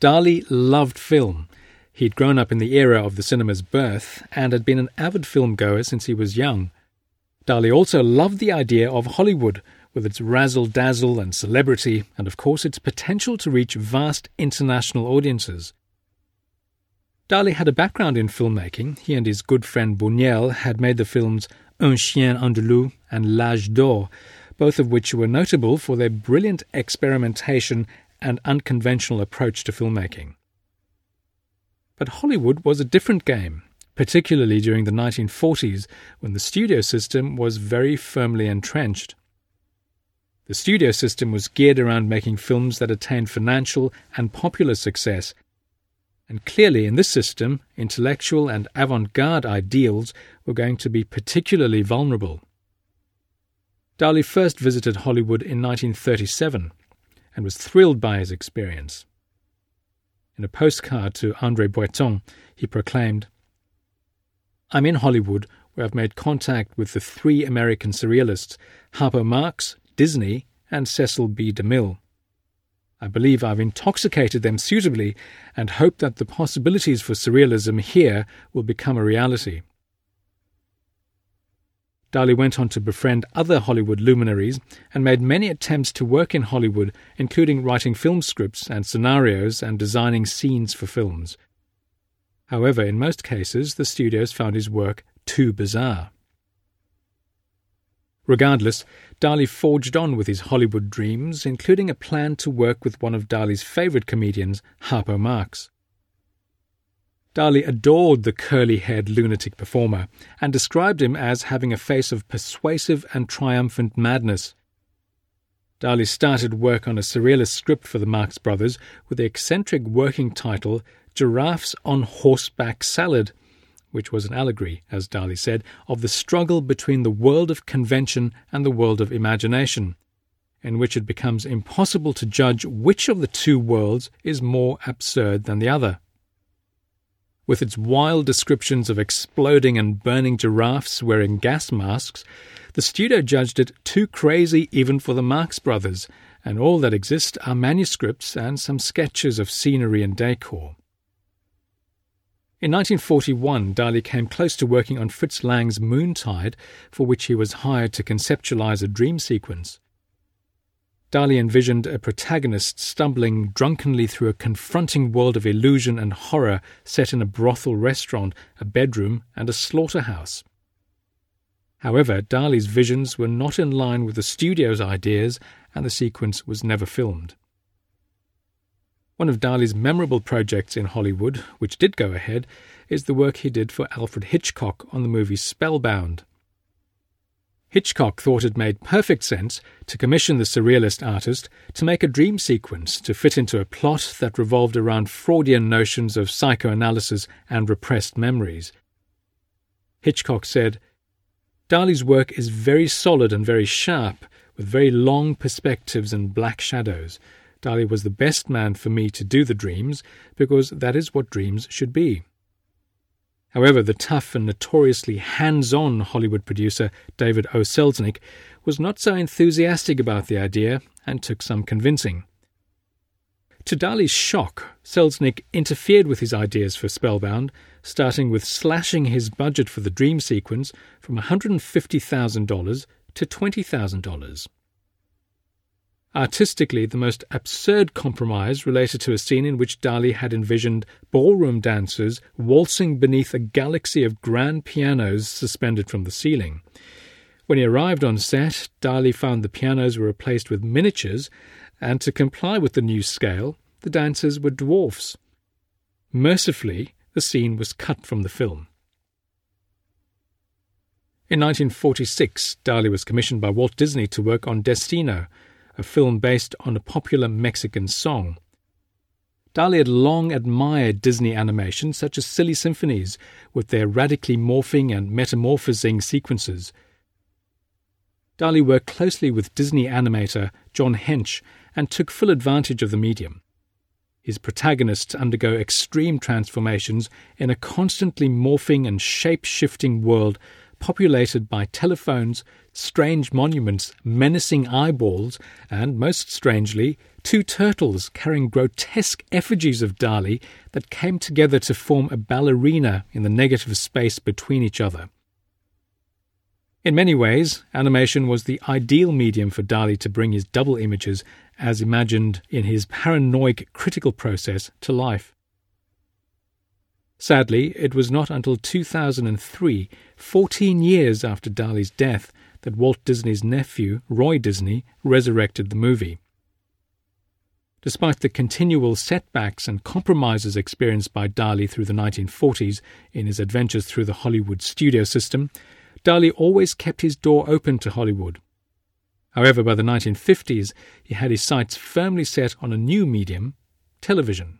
Dali loved film. He'd grown up in the era of the cinema's birth and had been an avid film goer since he was young. Dali also loved the idea of Hollywood, with its razzle dazzle and celebrity, and of course its potential to reach vast international audiences. Dali had a background in filmmaking. He and his good friend Buñuel had made the films Un Chien Andalou and L'Âge d'Or, both of which were notable for their brilliant experimentation and unconventional approach to filmmaking. But Hollywood was a different game, particularly during the 1940s when the studio system was very firmly entrenched. The studio system was geared around making films that attained financial and popular success. And clearly, in this system, intellectual and avant garde ideals were going to be particularly vulnerable. Dali first visited Hollywood in 1937 and was thrilled by his experience. In a postcard to Andre Breton, he proclaimed, I'm in Hollywood where I've made contact with the three American surrealists, Harpo Marx, Disney, and Cecil B. DeMille. I believe I've intoxicated them suitably and hope that the possibilities for surrealism here will become a reality. Dali went on to befriend other Hollywood luminaries and made many attempts to work in Hollywood, including writing film scripts and scenarios and designing scenes for films. However, in most cases, the studios found his work too bizarre. Regardless, Dali forged on with his Hollywood dreams, including a plan to work with one of Dali's favourite comedians, Harpo Marx. Dali adored the curly haired lunatic performer and described him as having a face of persuasive and triumphant madness. Dali started work on a surrealist script for the Marx Brothers with the eccentric working title Giraffes on Horseback Salad which was an allegory, as Dali said, of the struggle between the world of convention and the world of imagination, in which it becomes impossible to judge which of the two worlds is more absurd than the other. With its wild descriptions of exploding and burning giraffes wearing gas masks, the studio judged it too crazy even for the Marx brothers, and all that exist are manuscripts and some sketches of scenery and decor. In 1941, Dali came close to working on Fritz Lang's Moontide, for which he was hired to conceptualize a dream sequence. Dali envisioned a protagonist stumbling drunkenly through a confronting world of illusion and horror set in a brothel restaurant, a bedroom, and a slaughterhouse. However, Dali's visions were not in line with the studio's ideas, and the sequence was never filmed. One of Dali's memorable projects in Hollywood, which did go ahead, is the work he did for Alfred Hitchcock on the movie Spellbound. Hitchcock thought it made perfect sense to commission the surrealist artist to make a dream sequence to fit into a plot that revolved around Freudian notions of psychoanalysis and repressed memories. Hitchcock said, Dali's work is very solid and very sharp, with very long perspectives and black shadows. Dali was the best man for me to do the dreams, because that is what dreams should be. However, the tough and notoriously hands on Hollywood producer David O. Selznick was not so enthusiastic about the idea and took some convincing. To Dali's shock, Selznick interfered with his ideas for Spellbound, starting with slashing his budget for the dream sequence from $150,000 to $20,000. Artistically, the most absurd compromise related to a scene in which Dali had envisioned ballroom dancers waltzing beneath a galaxy of grand pianos suspended from the ceiling. When he arrived on set, Dali found the pianos were replaced with miniatures, and to comply with the new scale, the dancers were dwarfs. Mercifully, the scene was cut from the film. In 1946, Dali was commissioned by Walt Disney to work on Destino, a film based on a popular Mexican song. Dali had long admired Disney animation such as Silly Symphonies, with their radically morphing and metamorphosing sequences. Dali worked closely with Disney animator John Hench and took full advantage of the medium. His protagonists undergo extreme transformations in a constantly morphing and shape shifting world populated by telephones, strange monuments, menacing eyeballs, and, most strangely, two turtles carrying grotesque effigies of Dali that came together to form a ballerina in the negative space between each other. In many ways, animation was the ideal medium for Dali to bring his double images, as imagined in his paranoid critical process, to life. Sadly, it was not until 2003, 14 years after Dali's death, that Walt Disney's nephew, Roy Disney, resurrected the movie. Despite the continual setbacks and compromises experienced by Dali through the 1940s in his adventures through the Hollywood studio system, Dali always kept his door open to Hollywood. However, by the 1950s, he had his sights firmly set on a new medium television.